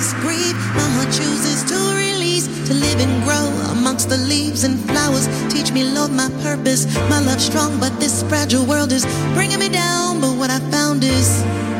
always grief, My heart chooses to release, to live and grow amongst the leaves and flowers. Teach me, Lord, my purpose. My love strong, but this fragile world is bringing me down. But what I found is.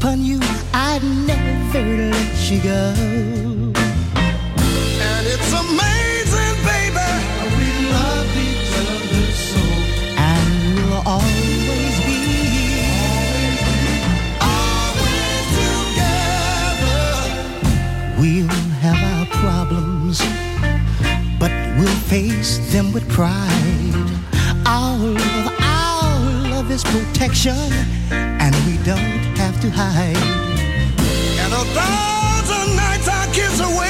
Upon you, I'd never let you go. And it's amazing, baby. We love each other so. And we'll always be. Always together. We'll have our problems, but we'll face them with pride. Protection, and we don't have to hide. And a thousand nights I kiss away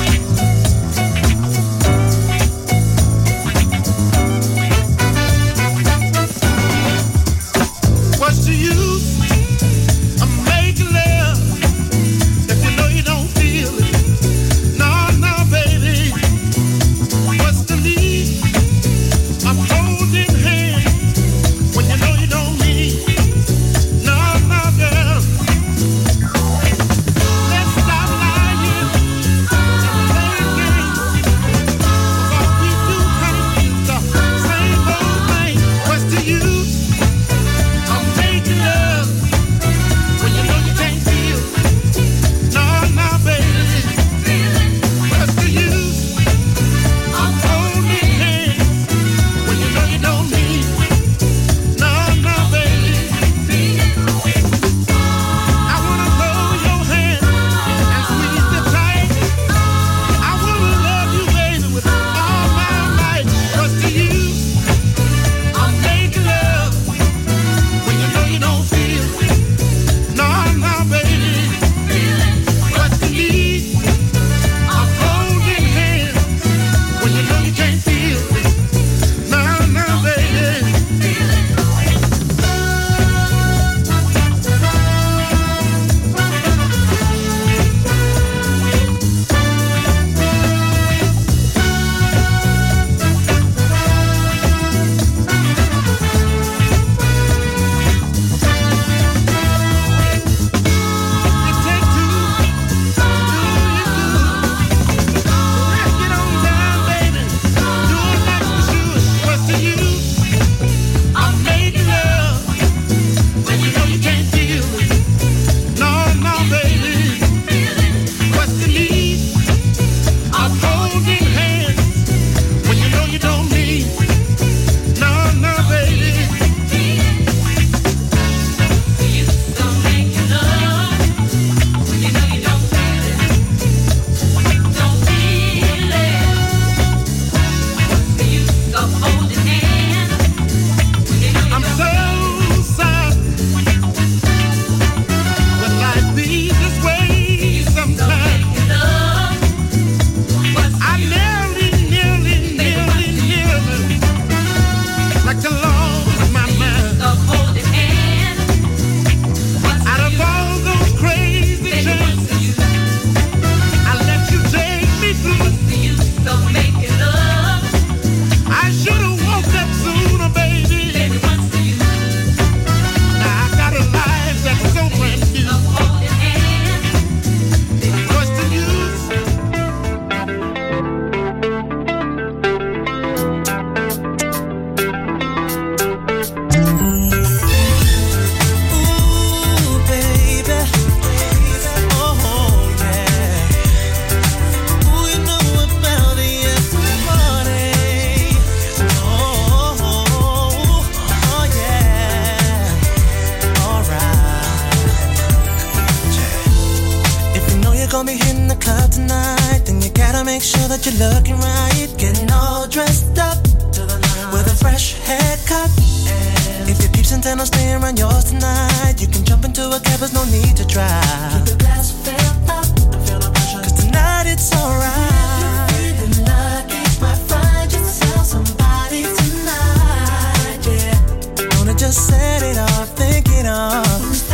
intent on staying around yours tonight. You can jump into a cab, there's no need to drive. Keep the glass filled up. I feel no pressure. Cause tonight it's alright. If you're feeling lucky, might find yourself somebody tonight. Yeah. Gonna just set it off, think it off.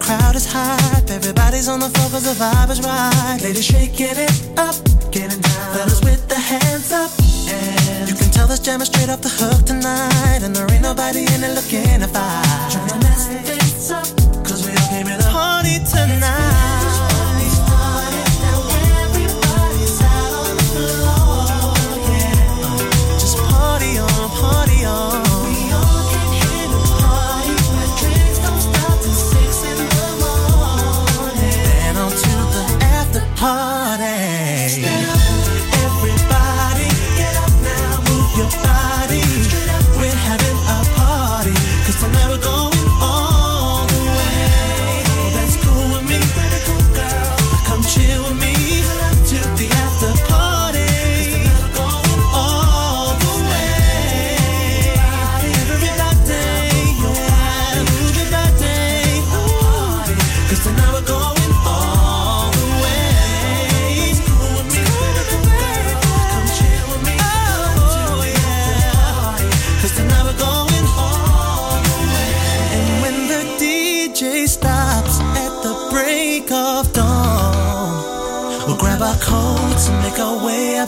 crowd is hype. Everybody's on the floor the vibe is right. Ladies shaking it up, getting down. Fellas with the hands up. And you can tell this jam is straight off the hook tonight. And there ain't nobody in it looking to fight. Trying to mess things up. Cause we all came in the party tonight.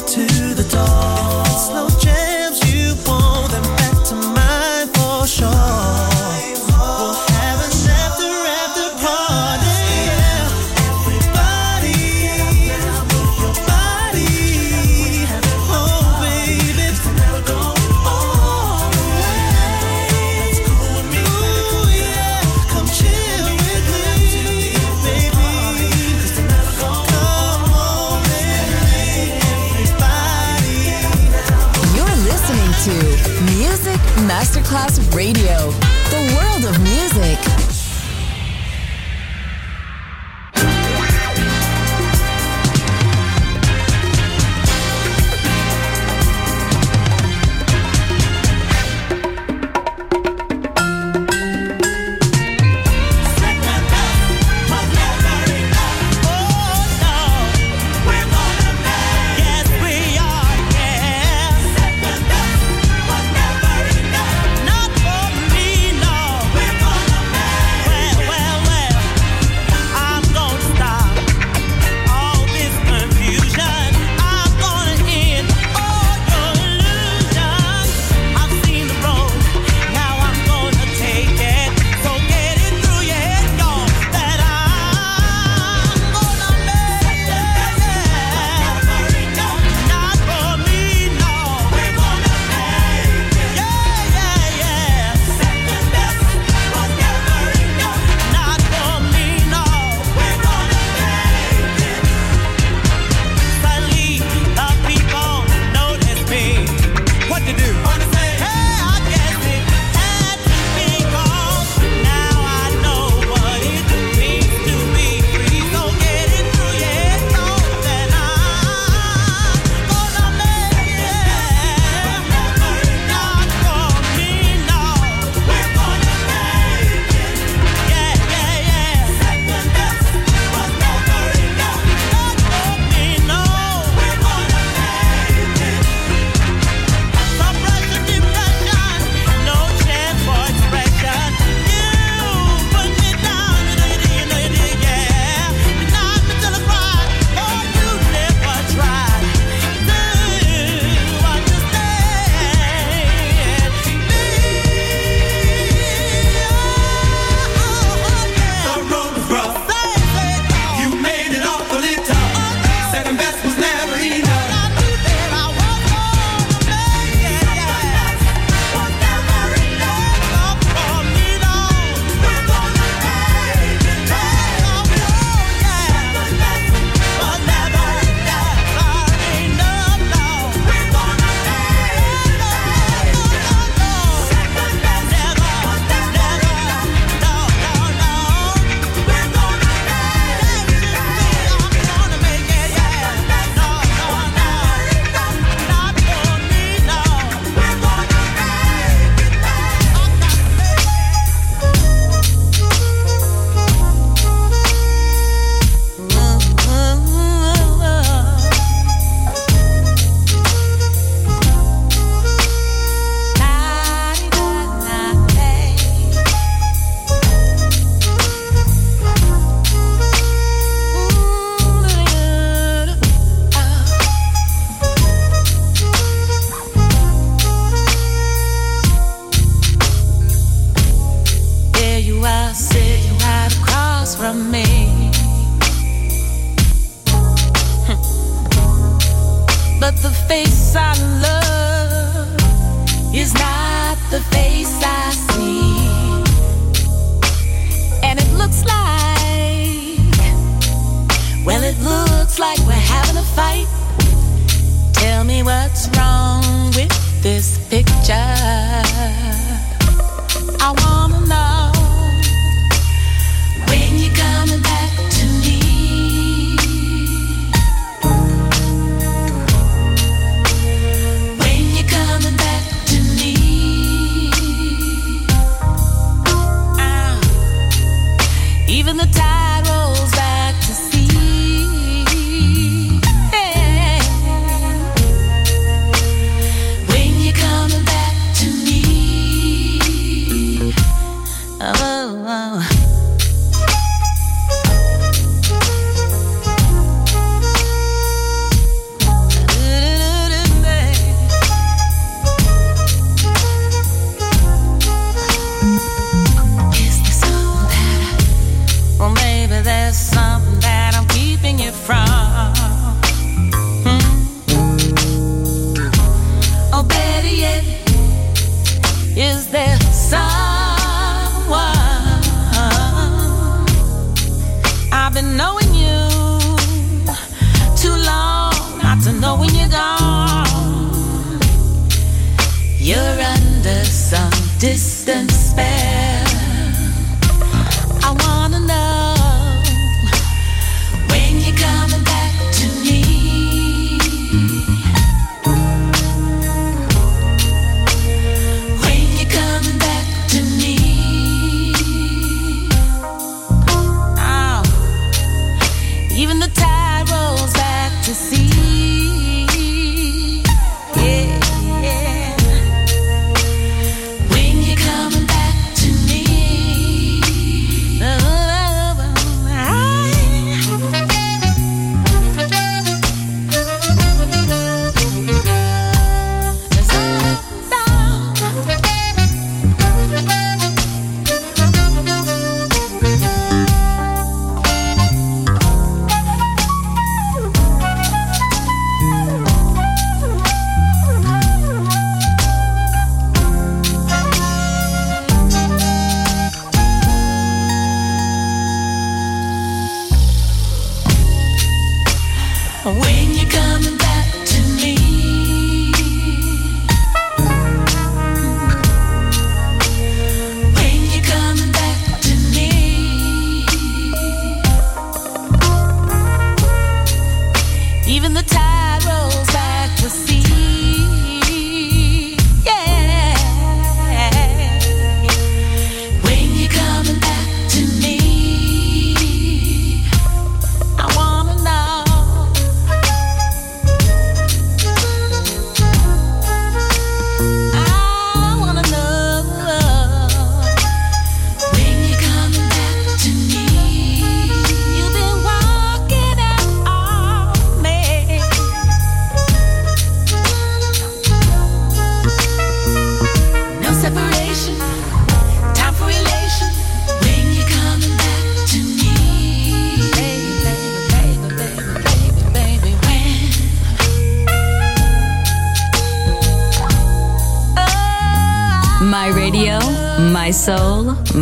to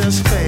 just fade.